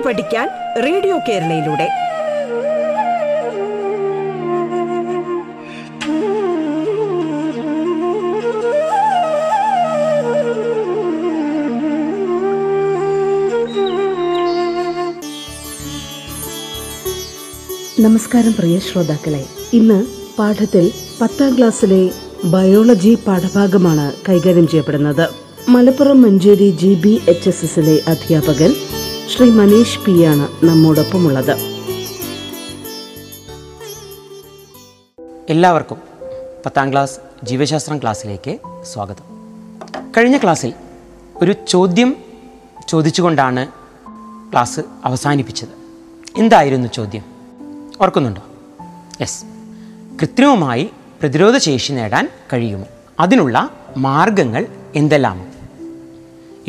കേട്ടു പഠിക്കാൻ റേഡിയോ കേരളയിലൂടെ. നമസ്കാരം പ്രിയ ശ്രോതാക്കളെ. ഇന്ന് പാഠത്തിൽ പത്താം ക്ലാസ്സിലെ ബയോളജി പാഠഭാഗമാണ് കൈകാര്യം ചെയ്യപ്പെടുന്നത്. Malappuram Manjeri G B H S എസിലെ അധ്യാപകൻ ശ്രീ മനീഷ് പി ആണ് നമ്മോടൊപ്പമുള്ളത്. എല്ലാവർക്കും പത്താം ക്ലാസ് ജീവശാസ്ത്രം ക്ലാസ്സിലേക്ക് സ്വാഗതം. കഴിഞ്ഞ ക്ലാസ്സിൽ ഒരു ചോദ്യം ചോദിച്ചുകൊണ്ടാണ് ക്ലാസ് അവസാനിപ്പിച്ചത്. എന്തായിരുന്നു ചോദ്യം? ഓർക്കുന്നുണ്ടോ? യെസ് കൃത്രിമമായി പ്രതിരോധ ശേഷി നേടാൻ കഴിയുമോ? അതിനുള്ള മാർഗങ്ങൾ എന്തെല്ലാമാണ്?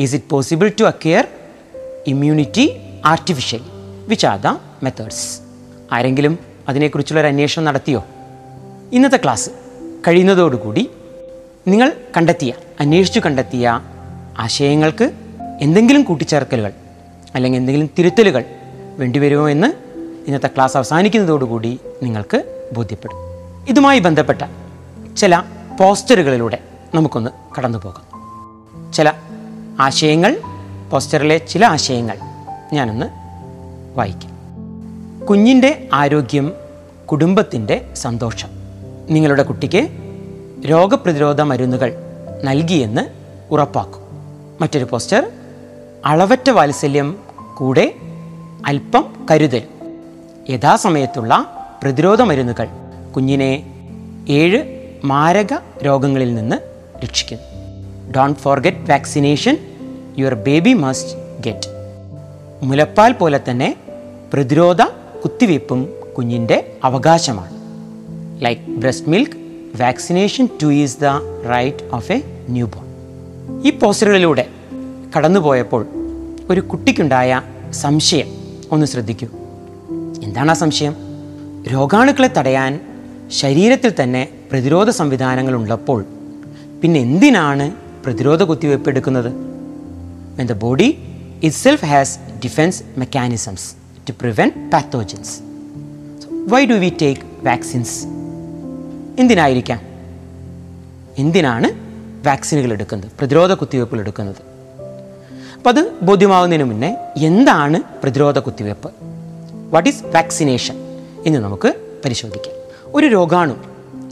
Is it possible to acquire immunity artificial which are the methods ആരെങ്കിലും അതിനെക്കുറിച്ചുള്ളൊരു അന്വേഷണം നടത്തിയോ? ഇന്നത്തെ ക്ലാസ് കഴിയുന്നതോടുകൂടി നിങ്ങൾ കണ്ടെത്തിയ അന്വേഷിച്ചു കണ്ടെത്തിയ ആശയങ്ങൾക്ക് എന്തെങ്കിലും കൂട്ടിച്ചേർക്കലുകൾ അല്ലെങ്കിൽ എന്തെങ്കിലും തിരുത്തലുകൾ വേണ്ടിവരുമോ എന്ന് ഇന്നത്തെ ക്ലാസ് അവസാനിക്കുന്നതോടുകൂടി നിങ്ങൾക്ക് ബോധ്യപ്പെടും. ഇതുമായി ബന്ധപ്പെട്ട ചില പോസ്റ്ററുകളിലൂടെ നമുക്കൊന്ന് കടന്നു പോകാം ചില ആശയങ്ങൾ പോസ്റ്ററിലെ ചില ആശയങ്ങൾ ഞാനൊന്ന് വായിക്കാം. കുഞ്ഞിന്റെ ആരോഗ്യം കുടുംബത്തിന്റെ സന്തോഷം. നിങ്ങളുടെ കുട്ടിക്ക് രോഗപ്രതിരോധ മരുന്നുകൾ നൽകിയെന്ന് ഉറപ്പാക്കും. മറ്റൊരു പോസ്റ്റർ അളവറ്റ വാത്സല്യം കൂടെ അല്പം കരുതൽ. യഥാസമയത്തുള്ള പ്രതിരോധ മരുന്നുകൾ കുഞ്ഞിനെ ഏഴ് മാരക രോഗങ്ങളിൽ നിന്ന് രക്ഷിക്കുന്നു. Don't forget vaccination your baby must get മുലപ്പാൽ പോലെ തന്നെ പ്രതിരോധ കുത്തിവയ്പ്പും കുഞ്ഞിന്റെ അവകാശമാണ്. Like breast milk vaccination too is the right of a new born ഈ പോസ്റ്ററുകളിലൂടെ കടന്നുപോയപ്പോൾ ഒരു കുട്ടിക്കുണ്ടായ സംശയം ഒന്ന് ശ്രദ്ധിക്കൂ. എന്താണ് ആ സംശയം? രോഗാണുക്കളെ തടയാൻ ശരീരത്തിൽ തന്നെ പ്രതിരോധ സംവിധാനങ്ങൾ ഉള്ളപ്പോൾ പിന്നെ എന്തിനാണ് പ്രതിരോധ കുത്തിവയ്പ്പ് എടുക്കുന്നത്? When the body itself has defense mechanisms to prevent pathogens. So why do we take vaccines? എന്തിനായിരിക്കാം എന്തിനാണ് വാക്സിനുകൾ എടുക്കുന്നത് പ്രതിരോധ കുത്തിവയ്പ്പുകൾ എടുക്കുന്നത്. അപ്പം അത് ബോധ്യമാവുന്നതിന് മുന്നേ എന്താണ് പ്രതിരോധ കുത്തിവയ്പ്പ്? വാട്ട് ഈസ് വാക്സിനേഷൻ എന്ന് നമുക്ക് പരിശോധിക്കാം. ഒരു രോഗാണു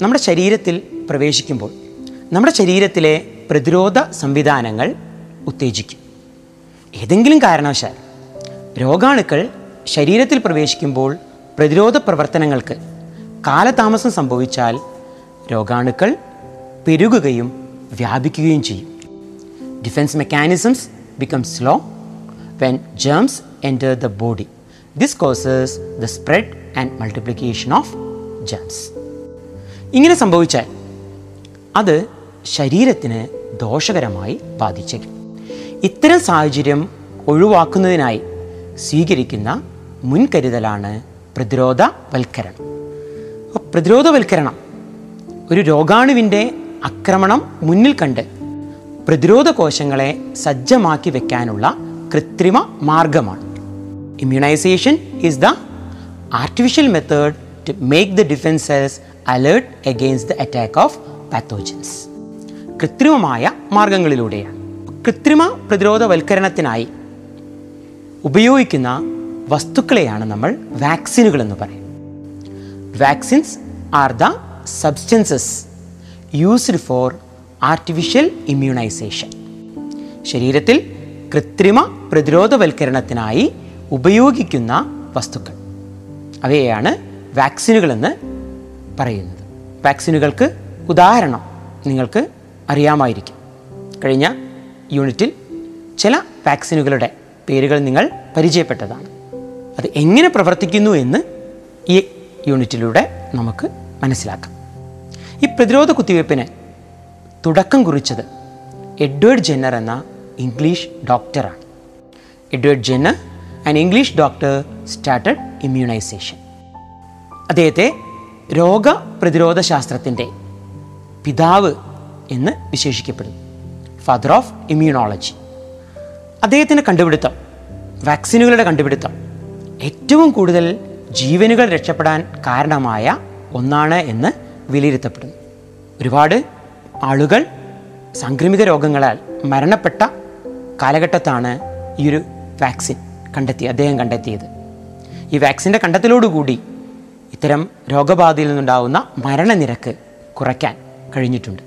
നമ്മുടെ ശരീരത്തിൽ പ്രവേശിക്കുമ്പോൾ നമ്മുടെ ശരീരത്തിലെ പ്രതിരോധ സംവിധാനങ്ങൾ ഉത്തേജിക്കും. ഏതെങ്കിലും കാരണവശാൽ രോഗാണുക്കൾ ശരീരത്തിൽ പ്രവേശിക്കുമ്പോൾ പ്രതിരോധ പ്രവർത്തനങ്ങൾക്ക് കാലതാമസം സംഭവിച്ചാൽ രോഗാണുക്കൾ പെരുകുകയും വ്യാപിക്കുകയും ചെയ്യും. Defence mechanisms become slow when germs enter the body this causes the spread and multiplication of germs. ഇങ്ങനെ സംഭവിച്ചാൽ അത് ശരീരത്തിന് ദോഷകരമായി ബാധിച്ചേക്കും. ഇത്തരം സാഹചര്യം ഒഴിവാക്കുന്നതിനായി സ്വീകരിക്കുന്ന മുൻകരുതലാണ് പ്രതിരോധവൽക്കരണം. പ്രതിരോധവൽക്കരണം ഒരു രോഗാണുവിന്റെ ആക്രമണം മുന്നിൽ കണ്ട് പ്രതിരോധ കോശങ്ങളെ സജ്ജമാക്കി വെക്കാനുള്ള കൃത്രിമ മാർഗമാണ്. Immunization is the artificial method to make the defences alert against the attack of pathogens കൃത്രിമമായ മാർഗങ്ങളിലൂടെയാണ്. കൃത്രിമ പ്രതിരോധവൽക്കരണത്തിനായി ഉപയോഗിക്കുന്ന വസ്തുക്കളെയാണ് നമ്മൾ വാക്സിനുകൾ എന്ന് പറയും vaccines are the substances used for artificial immunisation. ശരീരത്തിൽ കൃത്രിമ പ്രതിരോധവൽക്കരണത്തിനായി ഉപയോഗിക്കുന്ന വസ്തുക്കൾ. അവയെയാണ് വാക്സിനുകളെന്ന് പറയുന്നത്. വാക്സിനുകൾക്ക് ഉദാഹരണം നിങ്ങൾക്ക് അറിയാമായിരിക്കും. കഴിഞ്ഞ യൂണിറ്റിൽ ചില വാക്സിനുകളുടെ പേരുകൾ നിങ്ങൾ പരിചയപ്പെട്ടതാണ്. അത് എങ്ങനെ പ്രവർത്തിക്കുന്നു എന്ന് ഈ യൂണിറ്റിലൂടെ നമുക്ക് മനസ്സിലാക്കാം. ഈ പ്രതിരോധ കുത്തിവയ്പ്പിന് തുടക്കം കുറിച്ചത് എഡ്വേർഡ് ജെന്നർ എന്ന ഇംഗ്ലീഷ് ഡോക്ടറാണ്. Edward Jenner and English doctor started immunisation അദ്ദേഹത്തെ രോഗപ്രതിരോധ ശാസ്ത്രത്തിന്റെ പിതാവ് എന്ന് വിശേഷിക്കപ്പെടുന്നു. ഫാദർ ഓഫ് ഇമ്മ്യൂണോളജി അദ്ദേഹത്തിന്റെ കണ്ടുപിടുത്തം വാക്സിനുകളുടെ കണ്ടുപിടുത്തം ഏറ്റവും കൂടുതൽ ജീവനുകൾ രക്ഷപ്പെടാൻ കാരണമായ ഒന്നാണ് എന്ന് വിലയിരുത്തപ്പെടുന്നു. ഒരുപാട് ആളുകൾ സാംക്രമിക രോഗങ്ങളാൽ മരണപ്പെട്ട കാലഘട്ടത്താണ് ഈ ഒരു വാക്സിൻ കണ്ടെത്തി അദ്ദേഹം കണ്ടെത്തിയത്. ഈ വാക്സിന്റെ കണ്ടെത്തലോടുകൂടി ഇത്തരം രോഗബാധയിൽ നിന്നുണ്ടാകുന്ന മരണനിരക്ക് കുറയ്ക്കാൻ കഴിഞ്ഞിട്ടുണ്ട്.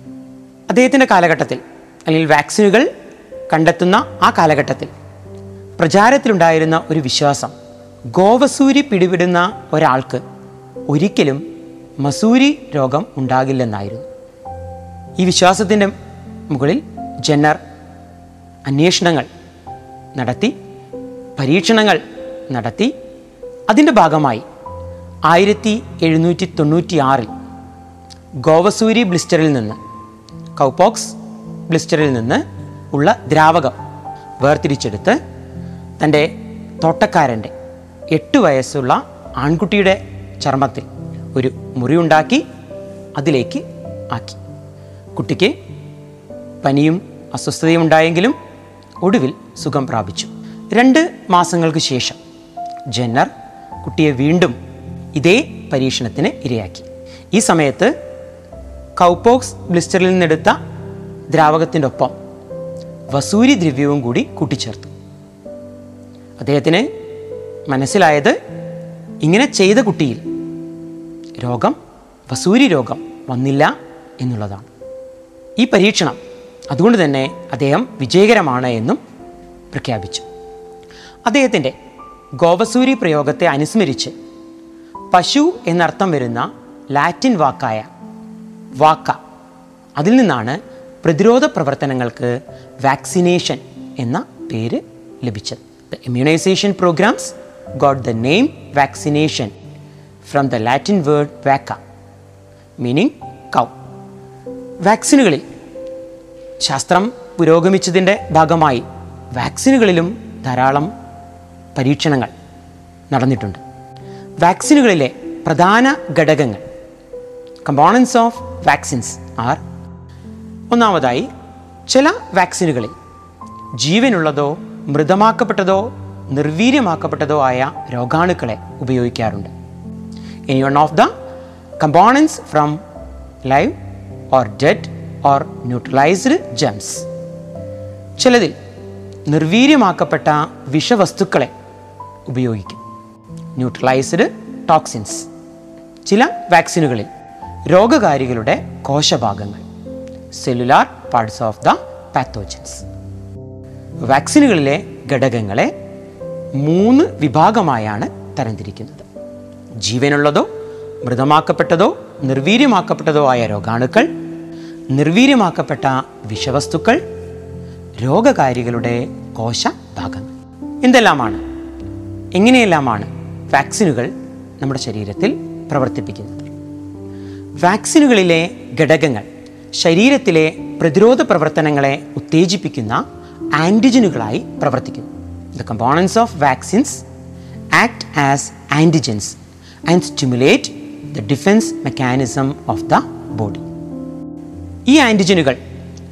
അദ്ദേഹത്തിന്റെ കാലഘട്ടത്തിൽ അല്ലെങ്കിൽ വാക്സിനുകൾ കണ്ടെത്തുന്ന ആ കാലഘട്ടത്തിൽ പ്രചാരത്തിലുണ്ടായിരുന്ന ഒരു വിശ്വാസം. ഗോവസൂരി പിടിപെടുന്ന ഒരാൾക്ക് ഒരിക്കലും മസൂരി രോഗം ഉണ്ടാകില്ലെന്നായിരുന്നു. ഈ വിശ്വാസത്തിന്റെ മുകളിൽ ജന്നർ അന്വേഷണങ്ങൾ നടത്തി പരീക്ഷണങ്ങൾ നടത്തി. അതിന്റെ ഭാഗമായി ആയിരത്തി എഴുന്നൂറ്റി തൊണ്ണൂറ്റി ആറിൽ ഗോവസൂരി ബ്ലിസ്റ്ററിൽ നിന്ന് കൗപോക്സ് ബ്ലിസ്റ്ററിൽ നിന്ന് ഉള്ള ദ്രാവകം വേർതിരിച്ചെടുത്ത് തന്റെ തോട്ടക്കാരന്റെ എട്ട് വയസ്സുള്ള ആൺകുട്ടിയുടെ ചർമ്മത്തിൽ ഒരു മുറിയുണ്ടാക്കി അതിലേക്ക് ആക്കി. കുട്ടിക്ക് പനിയും അസ്വസ്ഥതയും ഉണ്ടായെങ്കിലും ഒടുവിൽ സുഖം പ്രാപിച്ചു. രണ്ട് മാസങ്ങൾക്ക് ശേഷം ജെന്നർ കുട്ടിയെ വീണ്ടും ഇതേ പരീക്ഷണത്തിന് ഇരയാക്കി. ഈ സമയത്ത് കൗപോക്സ് ബ്ലിസ്റ്ററിൽ നിന്നെടുത്ത ദ്രാവകത്തിന്റെ ഒപ്പം വസൂരി ദ്രവ്യവും കൂടി കൂട്ടിച്ചേർത്തു. അദ്ദേഹത്തിന് മനസ്സിലായത് ഇങ്ങനെ ചെയ്ത കുട്ടിയിൽ രോഗം വസൂരി രോഗം വന്നില്ല എന്നുള്ളതാണ്. ഈ പരീക്ഷണം അതുകൊണ്ട് തന്നെ അദ്ദേഹം വിജയകരമാണ് എന്നും പ്രഖ്യാപിച്ചു. അദ്ദേഹത്തിന്റെ ഗോവസൂരി പ്രയോഗത്തെ അനുസ്മരിച്ച് പശു എന്നർത്ഥം വരുന്ന ലാറ്റിൻ വാക്കായ വാക്ക അതിൽ നിന്നാണ് പ്രതിരോധ പ്രവർത്തനങ്ങൾക്ക് വാക്സിനേഷൻ എന്ന പേര് ലഭിച്ചത്. The immunisation programmes got the name vaccination from the Latin word vacca meaning cow വാക്സിനുകളിൽ ശാസ്ത്രം പുരോഗമിച്ചതിന്റെ ഭാഗമായി വാക്സിനുകളിലും ധാരാളം പരീക്ഷണങ്ങൾ നടന്നിട്ടുണ്ട്. വാക്സിനുകളിലെ പ്രധാന ഘടകങ്ങൾ കമ്പോണൻസ് ഓഫ് വാക്സിൻസ് ആർ ഒന്നാമതായി ചില വാക്സിനുകളിൽ ജീവനുള്ളതോ മൃതമാക്കപ്പെട്ടതോ നിർവീര്യമാക്കപ്പെട്ടതോ ആയ രോഗാണുക്കളെ ഉപയോഗിക്കാറുണ്ട്. ഇനി one of the components from live or dead or neutralised germs ചിലതിൽ നിർവീര്യമാക്കപ്പെട്ട വിഷവസ്തുക്കളെ ഉപയോഗിക്കും. ന്യൂട്രലൈസ്ഡ് ടോക്സിൻസ് ചില വാക്സിനുകളിൽ രോഗകാരികളുടെ കോശഭാഗങ്ങൾ. Cellular parts of the pathogens വാക്സിനുകളിലെ ഘടകങ്ങളെ മൂന്ന് വിഭാഗമായാണ് തരംതിരിക്കുന്നത്. ജീവനുള്ളതോ മൃതമാക്കപ്പെട്ടതോ നിർവീര്യമാക്കപ്പെട്ടതോ ആയ രോഗാണുക്കൾ നിർവീര്യമാക്കപ്പെട്ട വിഷവസ്തുക്കൾ രോഗകാരികളുടെ കോശഭാഗങ്ങൾ എന്തെല്ലാമാണ്? എങ്ങനെയെല്ലാമാണ് വാക്സിനുകൾ നമ്മുടെ ശരീരത്തിൽ പ്രവർത്തിപ്പിക്കുന്നത്? വാക്സിനുകളിലെ ഘടകങ്ങൾ ശരീരത്തിലെ പ്രതിരോധ പ്രവർത്തനങ്ങളെ ഉത്തേജിപ്പിക്കുന്ന ആന്റിജനുകളായി പ്രവർത്തിക്കും. The components of vaccines act as antigens and stimulate the defence mechanism of the body ഈ ആന്റിജനുകൾ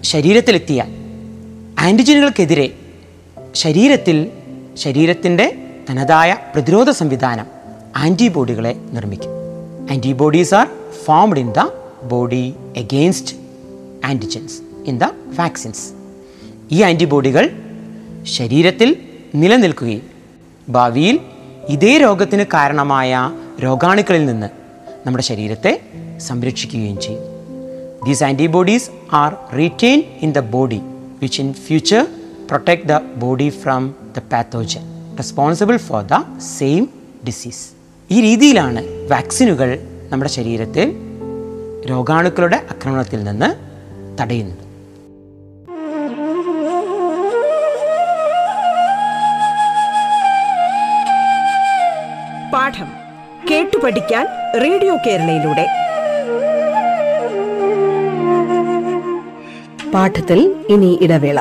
ശരീരത്തിലെത്തിയാൽ ആന്റിജനുകൾക്കെതിരെ ശരീരത്തിൽ ശരീരത്തിന്റെ തനതായ പ്രതിരോധ സംവിധാനം ആന്റിബോഡികളെ നിർമ്മിക്കും. Antibodies are formed in the body against antigens in the vaccines ഈ ആന്റിബോഡികൾ ശരീരത്തിൽ നിലനിൽക്കുകയും ഭാവിയിൽ ഇതേ രോഗത്തിന് കാരണമായ രോഗാണുക്കളിൽ നിന്ന് നമ്മുടെ ശരീരത്തെ സംരക്ഷിക്കുകയും ചെയ്യും. These antibodies are retain in the body which in future protect the body from the pathogen responsible for the same disease ഈ രീതിയിലാണ് വാക്സിനുകൾ നമ്മുടെ ശരീരത്തിൽ രോഗാണുക്കളുടെ ആക്രമണത്തിൽ നിന്ന് തടയുന്നത് പാഠം കേട്ടു പഠിക്കാൻ റേഡിയോ കേരളയിലൂടെ. പാഠത്തിൽ ഇനി ഇടവേള.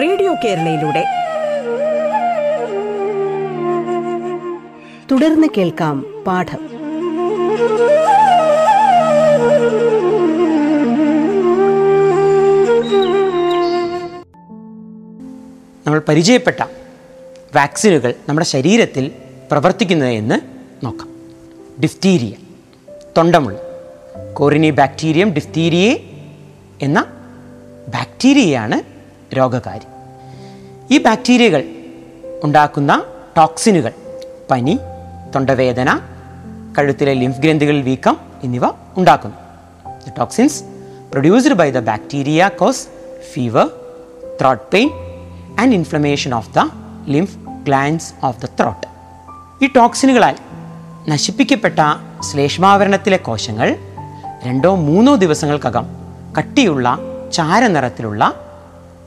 റേഡിയോ കേരളയിലൂടെ. തുടർന്ന് കേൾക്കാം പാഠം. നമ്മൾ പരിചയപ്പെട്ട വാക്സിനുകൾ നമ്മുടെ ശരീരത്തിൽ പ്രവർത്തിക്കുന്നത് എന്ന് നോക്കാം. ഡിഫ്തീരിയ തൊണ്ടമുള്ള കോറിനി ബാക്ടീരിയം ഡിഫ്തീരിയെ എന്ന ബാക്ടീരിയയാണ് രോഗകാരി. ഈ ബാക്ടീരിയകൾ ഉണ്ടാക്കുന്ന ടോക്സിനുകൾ പനി തൊണ്ടവേദന കഴുത്തിലെ ലിംഫ് ഗ്രന്ഥികളിൽ വീക്കം എന്നിവ ഉണ്ടാക്കുന്നു. The toxins produced by the bacteria cause fever throat pain and inflammation of the lymph glands of the throat ഈ ടോക്സിനുകളാൽ നശിപ്പിക്കപ്പെട്ട ശ്ലേഷ്മാവരണത്തിലെ കോശങ്ങൾ രണ്ടോ മൂന്നോ ദിവസങ്ങൾക്കകം കട്ടിയുള്ള ചാരനിറത്തിലുള്ള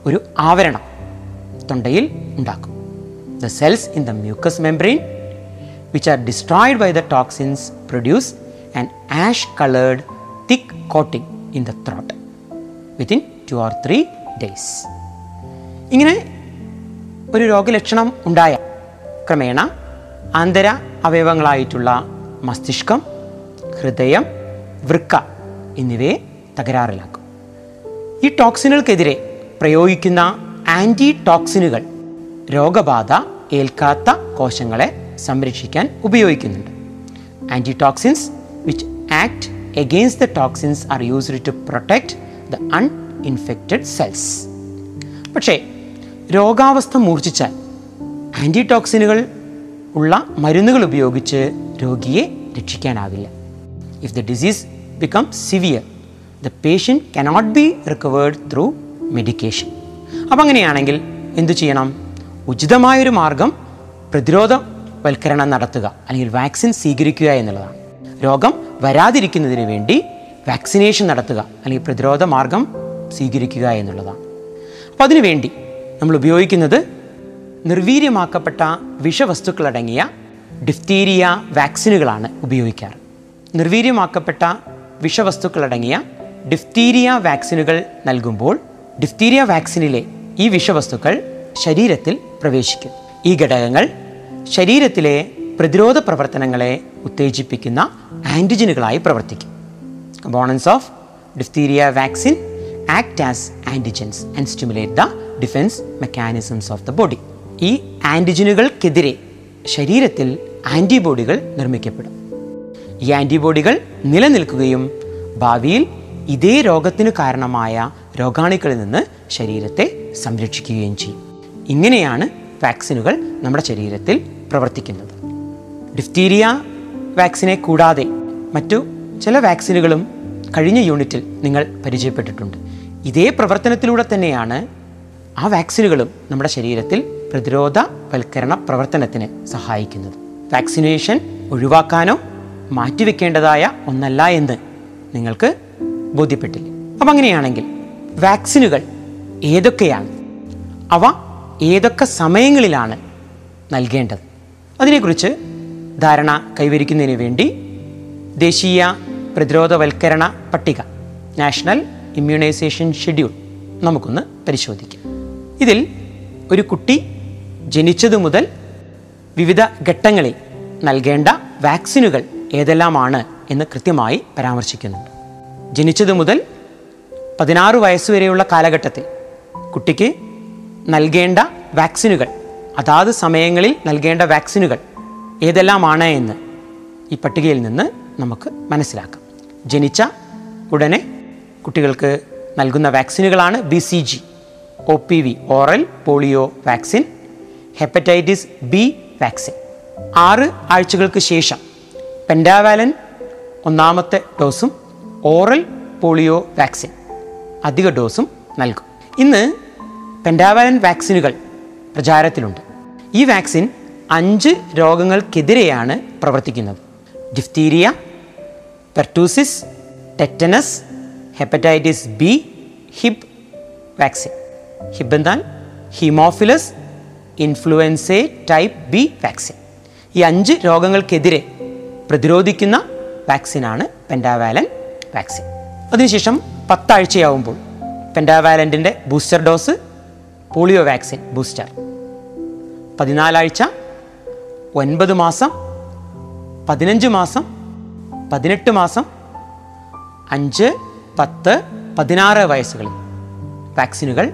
ഒരു ആവരണം തൊണ്ടയിൽ ഉണ്ടാക്കും. The cells in the mucus membrane which are destroyed by the toxins produce and ash coloured thick coating in the throat within two or three days ഇങ്ങനെ ഒരു രോഗലക്ഷണം ഉണ്ടായ ക്രമേണ ആന്തര അവയവങ്ങളായിട്ടുള്ള മസ്തിഷ്കം ഹൃദയം വൃക്ക എന്നിവയെ തകരാറിലാക്കും. ഈ ടോക്സിനുകൾക്കെതിരെ പ്രയോഗിക്കുന്ന ആന്റി ടോക്സിനുകൾ രോഗബാധ ഏൽക്കാത്ത കോശങ്ങളെ സംരക്ഷിക്കാൻ ഉപയോഗിക്കുന്നുണ്ട്. Anti toxins which act against the toxins are used to protect the uninfected cells പക്ഷേ രോഗാവസ്ഥ മൂർച്ഛിച്ചാൽ ആന്റി ടോക്സിനുകൾ ഉള്ള മരുന്നുകൾ ഉപയോഗിച്ച് രോഗിയെ രക്ഷിക്കാനാവില്ല. If the disease become severe the patient cannot be recovered through medication അപ്പം അങ്ങനെയാണെങ്കിൽ എന്തു ചെയ്യണം? ഉചിതമായൊരു മാർഗം പ്രതിരോധവൽക്കരണം നടത്തുക അല്ലെങ്കിൽ വാക്സിൻ സ്വീകരിക്കുക എന്നുള്ളതാണ്. രോഗം വരാതിരിക്കുന്നതിന് വേണ്ടി വാക്സിനേഷൻ നടത്തുക അല്ലെങ്കിൽ പ്രതിരോധ മാർഗം സ്വീകരിക്കുക എന്നുള്ളതാണ്. അപ്പോൾ അതിനുവേണ്ടി നമ്മൾ ഉപയോഗിക്കുന്നത് നിർവീര്യമാക്കപ്പെട്ട വിഷവസ്തുക്കളടങ്ങിയ ഡിഫ്തീരിയ വാക്സിനുകളാണ് ഉപയോഗിക്കാറ്. നിർവീര്യമാക്കപ്പെട്ട വിഷവസ്തുക്കളടങ്ങിയ ഡിഫ്തീരിയ വാക്സിനുകൾ നൽകുമ്പോൾ ഡിഫ്തീരിയ വാക്സിനിലെ ഈ വിഷവസ്തുക്കൾ ശരീരത്തിൽ പ്രവേശിക്കും. ഈ ഘടകങ്ങൾ ശരീരത്തിലെ പ്രതിരോധ പ്രവർത്തനങ്ങളെ ഉത്തേജിപ്പിക്കുന്ന ആന്റിജനുകളായി പ്രവർത്തിക്കും. Components of diphtheria vaccine act as antigens and stimulate the defence mechanisms of the body ഈ ആന്റിജനുകൾക്കെതിരെ ശരീരത്തിൽ ആന്റിബോഡികൾ നിർമ്മിക്കപ്പെടും. ഈ ആന്റിബോഡികൾ നിലനിൽക്കുകയും ഭാവിയിൽ ഇതേ രോഗത്തിന് കാരണമായ രോഗാണുക്കളിൽ നിന്ന് ശരീരത്തെ സംരക്ഷിക്കുകയും ചെയ്യും. ഇങ്ങനെയാണ് വാക്സിനുകൾ നമ്മുടെ ശരീരത്തിൽ പ്രവർത്തിക്കുന്നത്. ഡിഫ്തീരിയ വാക്സിനെ കൂടാതെ മറ്റു ചില വാക്സിനുകളും കഴിഞ്ഞ യൂണിറ്റിൽ നിങ്ങൾ പരിചയപ്പെട്ടിട്ടുണ്ട്. ഇതേ പ്രവർത്തനത്തിലൂടെ തന്നെയാണ് ആ വാക്സിനുകളും നമ്മുടെ ശരീരത്തിൽ പ്രതിരോധവൽക്കരണ പ്രവർത്തനത്തിന് സഹായിക്കുന്നത്. വാക്സിനേഷൻ ഒഴിവാക്കാനോ മാറ്റിവെക്കേണ്ടതായ ഒന്നല്ല എന്ന് നിങ്ങൾക്ക് ബോധ്യപ്പെട്ടില്ലേ? അപ്പം അങ്ങനെയാണെങ്കിൽ വാക്സിനുകൾ ഏതൊക്കെയാണ്? അവ ഏതൊക്കെ സമയങ്ങളിലാണ് നൽകേണ്ടത്? അതിനെക്കുറിച്ച് ധാരണ കൈവരിക്കുന്നതിന് വേണ്ടി ദേശീയ പ്രതിരോധവൽക്കരണ പട്ടിക നാഷണൽ ഇമ്മ്യൂണൈസേഷൻ ഷെഡ്യൂൾ നമുക്കൊന്ന് പരിശോധിക്കാം. ഇതിൽ ഒരു കുട്ടി ജനിച്ചതു മുതൽ വിവിധ ഘട്ടങ്ങളിൽ നൽകേണ്ട വാക്സിനുകൾ ഏതെല്ലാമാണ് എന്ന് കൃത്യമായി പരാമർശിക്കുന്നുണ്ട്. ജനിച്ചതു മുതൽ പതിനാറ് വയസ്സുവരെയുള്ള കാലഘട്ടത്തിൽ കുട്ടിക്ക് നൽകേണ്ട വാക്സിനുകൾ അതാത് സമയങ്ങളിൽ നൽകേണ്ട വാക്സിനുകൾ ഏതെല്ലാമാണ് എന്ന് ഈ പട്ടികയിൽ നിന്ന് നമുക്ക് മനസ്സിലാക്കാം. ജനിച്ച ഉടനെ കുട്ടികൾക്ക് നൽകുന്ന വാക്സിനുകളാണ് B C G O P V oral polio vaccine hepatitis B vaccine. ആറ് ആഴ്ചകൾക്ക് ശേഷം പെൻഡാവാലൻ ഒന്നാമത്തെ ഡോസും ഓറൽ പോളിയോ വാക്സിൻ. അധിക ഡോസും നൽകും. ഇന്ന് പെൻഡാവാലൻ വാക്സിനുകൾ പ്രചാരത്തിലുണ്ട്. ഈ വാക്സിൻ അഞ്ച് രോഗങ്ങൾക്കെതിരെയാണ് പ്രവർത്തിക്കുന്നത്. Diphtheria pertussis tetanus hepatitis B Hib vaccine. Hib എന്നാൽ haemophilus influenzae type B vaccine. ഈ അഞ്ച് രോഗങ്ങൾക്കെതിരെ പ്രതിരോധിക്കുന്ന വാക്സിനാണ് പെൻഡാവാലൻ വാക്സിൻ. അതിനുശേഷം പത്താഴ്ചയാവുമ്പോൾ പെൻഡാവാലന്റിന്റെ booster dose polio vaccine booster. പതിനാലാഴ്ച ഒൻപത് മാസം പതിനഞ്ച് മാസം പതിനെട്ട് മാസം അഞ്ച് പത്ത് പതിനാറ് വയസ്സുകളിൽ വാക്സിനുകൾ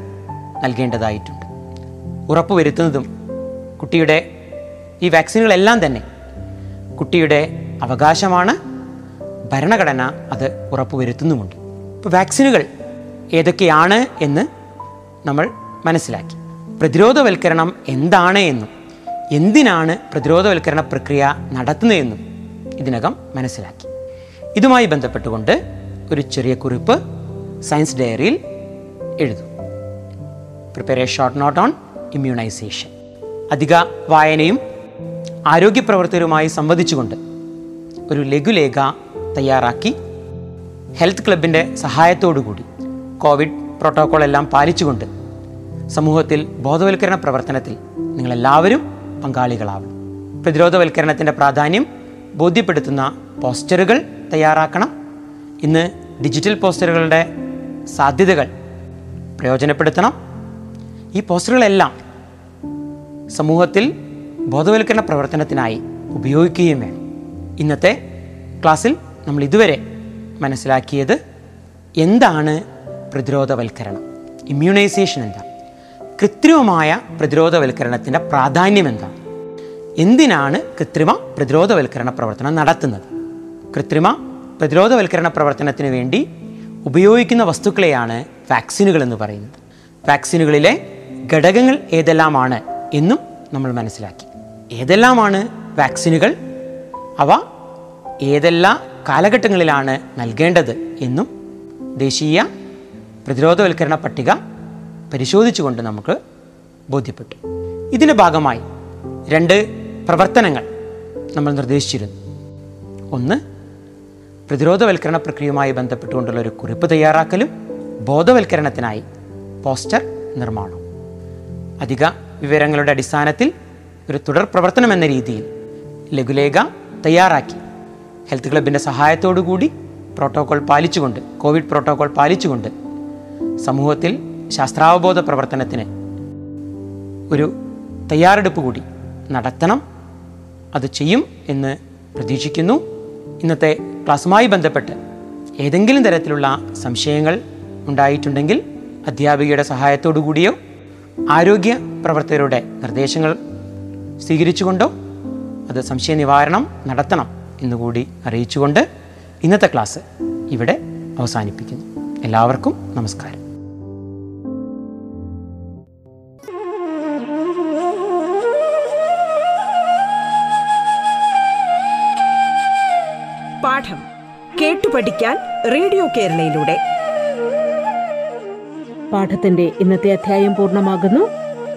നൽകേണ്ടതായിട്ടുണ്ട്. ഉറപ്പുവരുത്തുന്നതും കുട്ടിയുടെ ഈ വാക്സിനുകളെല്ലാം തന്നെ കുട്ടിയുടെ അവകാശമാണ്. ഭരണഘടന അത് ഉറപ്പുവരുത്തുന്നുമുണ്ട്. ഇപ്പോൾ വാക്സിനുകൾ ഏതൊക്കെയാണ് എന്ന് നമ്മൾ മനസ്സിലാക്കി. പ്രതിരോധവൽക്കരണം എന്താണ് എന്നും എന്തിനാണ് പ്രതിരോധവൽക്കരണ പ്രക്രിയ നടത്തുന്നതെന്നും ഇതിനകം മനസ്സിലാക്കി. ഇതുമായി ബന്ധപ്പെട്ടുകൊണ്ട് ഒരു ചെറിയ കുറിപ്പ് സയൻസ് ഡയറിയിൽ എഴുതും. Prepare a short note on immunisation അധിക വായനയും ആരോഗ്യപ്രവർത്തകരുമായി സംവദിച്ചുകൊണ്ട് ഒരു ലഘുലേഖ തയ്യാറാക്കി ഹെൽത്ത് ക്ലബിന്റെ സഹായത്തോടുകൂടി കോവിഡ് പ്രോട്ടോക്കോൾ എല്ലാം പാലിച്ചുകൊണ്ട് സമൂഹത്തിൽ ബോധവൽക്കരണ പ്രവർത്തനത്തിൽ നിങ്ങളെല്ലാവരും പങ്കാളികളാവണം. പ്രതിരോധവൽക്കരണത്തിന്റെ പ്രാധാന്യം ബോധ്യപ്പെടുത്തുന്ന പോസ്റ്ററുകൾ തയ്യാറാക്കണം. ഇന്ന് ഡിജിറ്റൽ പോസ്റ്ററുകളുടെ സാധ്യതകൾ പ്രയോജനപ്പെടുത്തണം. ഈ പോസ്റ്ററുകളെല്ലാം സമൂഹത്തിൽ ബോധവൽക്കരണ പ്രവർത്തനത്തിനായി ഉപയോഗിക്കുകയും വേണം. ഇന്നത്തെ ക്ലാസ്സിൽ നമ്മൾ ഇതുവരെ മനസ്സിലാക്കിയത് എന്താണ് പ്രതിരോധവൽക്കരണം? ഇമ്മ്യൂണൈസേഷൻ എന്താണ് കൃത്രിമമായ പ്രതിരോധവൽക്കരണത്തിന്റെ പ്രാധാന്യം എന്താണ് എന്തിനാണ് കൃത്രിമ പ്രതിരോധവൽക്കരണ പ്രവർത്തനം നടത്തുന്നത്? കൃത്രിമ പ്രതിരോധവൽക്കരണ പ്രവർത്തനത്തിന് വേണ്ടി ഉപയോഗിക്കുന്ന വസ്തുക്കളെയാണ് വാക്സിനുകൾ എന്ന് പറയുന്നത്. വാക്സിനുകളിലെ ഘടകങ്ങൾ ഏതെല്ലാമാണ് എന്നും നമ്മൾ മനസ്സിലാക്കി. ഏതെല്ലാമാണ് വാക്സിനുകൾ അവ ഏതെല്ലാം കാലഘട്ടങ്ങളിലാണ് നൽകേണ്ടത് എന്നും ദേശീയ പ്രതിരോധവൽക്കരണ പട്ടിക പരിശോധിച്ചുകൊണ്ട് നമുക്ക് ബോധ്യപ്പെട്ടു. ഇതിന്റെ ഭാഗമായി രണ്ട് പ്രവർത്തനങ്ങൾ നമ്മൾ നിർദ്ദേശിച്ചിരുന്നു. ഒന്ന് പ്രതിരോധവൽക്കരണ പ്രക്രിയയുമായി ബന്ധപ്പെട്ടുകൊണ്ടുള്ള ഒരു കുറിപ്പ് തയ്യാറാക്കലും ബോധവൽക്കരണത്തിനായി പോസ്റ്റർ നിർമ്മാണം അധിക വിവരങ്ങളുടെ അടിസ്ഥാനത്തിൽ ഒരു തുടർ പ്രവർത്തനം എന്ന രീതിയിൽ ലഘുലേഖ തയ്യാറാക്കി ഹെൽത്ത് ക്ലബിന്റെ സഹായത്തോടുകൂടി പ്രോട്ടോകോൾ പാലിച്ചുകൊണ്ട് കോവിഡ് പ്രോട്ടോകോൾ പാലിച്ചുകൊണ്ട് സമൂഹത്തിൽ ശാസ്ത്രാവബോധ പ്രവർത്തനത്തിന് ഒരു തയ്യാറെടുപ്പ് കൂടി നടത്തണം. അത് ചെയ്യും എന്ന് പ്രതീക്ഷിക്കുന്നു. ഇന്നത്തെ ക്ലാസ്സുമായി ബന്ധപ്പെട്ട് ഏതെങ്കിലും തരത്തിലുള്ള സംശയങ്ങൾ ഉണ്ടായിട്ടുണ്ടെങ്കിൽ അധ്യാപികയുടെ സഹായത്തോടു കൂടിയോ ആരോഗ്യ പ്രവർത്തകരുടെ നിർദ്ദേശങ്ങൾ സ്വീകരിച്ചുകൊണ്ടോ അത് സംശയ നിവാരണം നടത്തണം. എന്നുകൂടി അറിയിച്ചുകൊണ്ട് ഇന്നത്തെ ക്ലാസ് ഇവിടെ അവസാനിപ്പിക്കുന്നു. എല്ലാവർക്കും നമസ്കാരം. പാഠം കേട്ടു പഠിക്കാൻ റേഡിയോ കേരളയിലൂടെ. പാഠത്തിന്റെ ഇന്നത്തെ അധ്യായം പൂർണമാകുന്നു.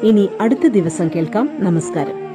ഇനി അടുത്ത ദിവസം കേൾക്കാം. നമസ്കാരം.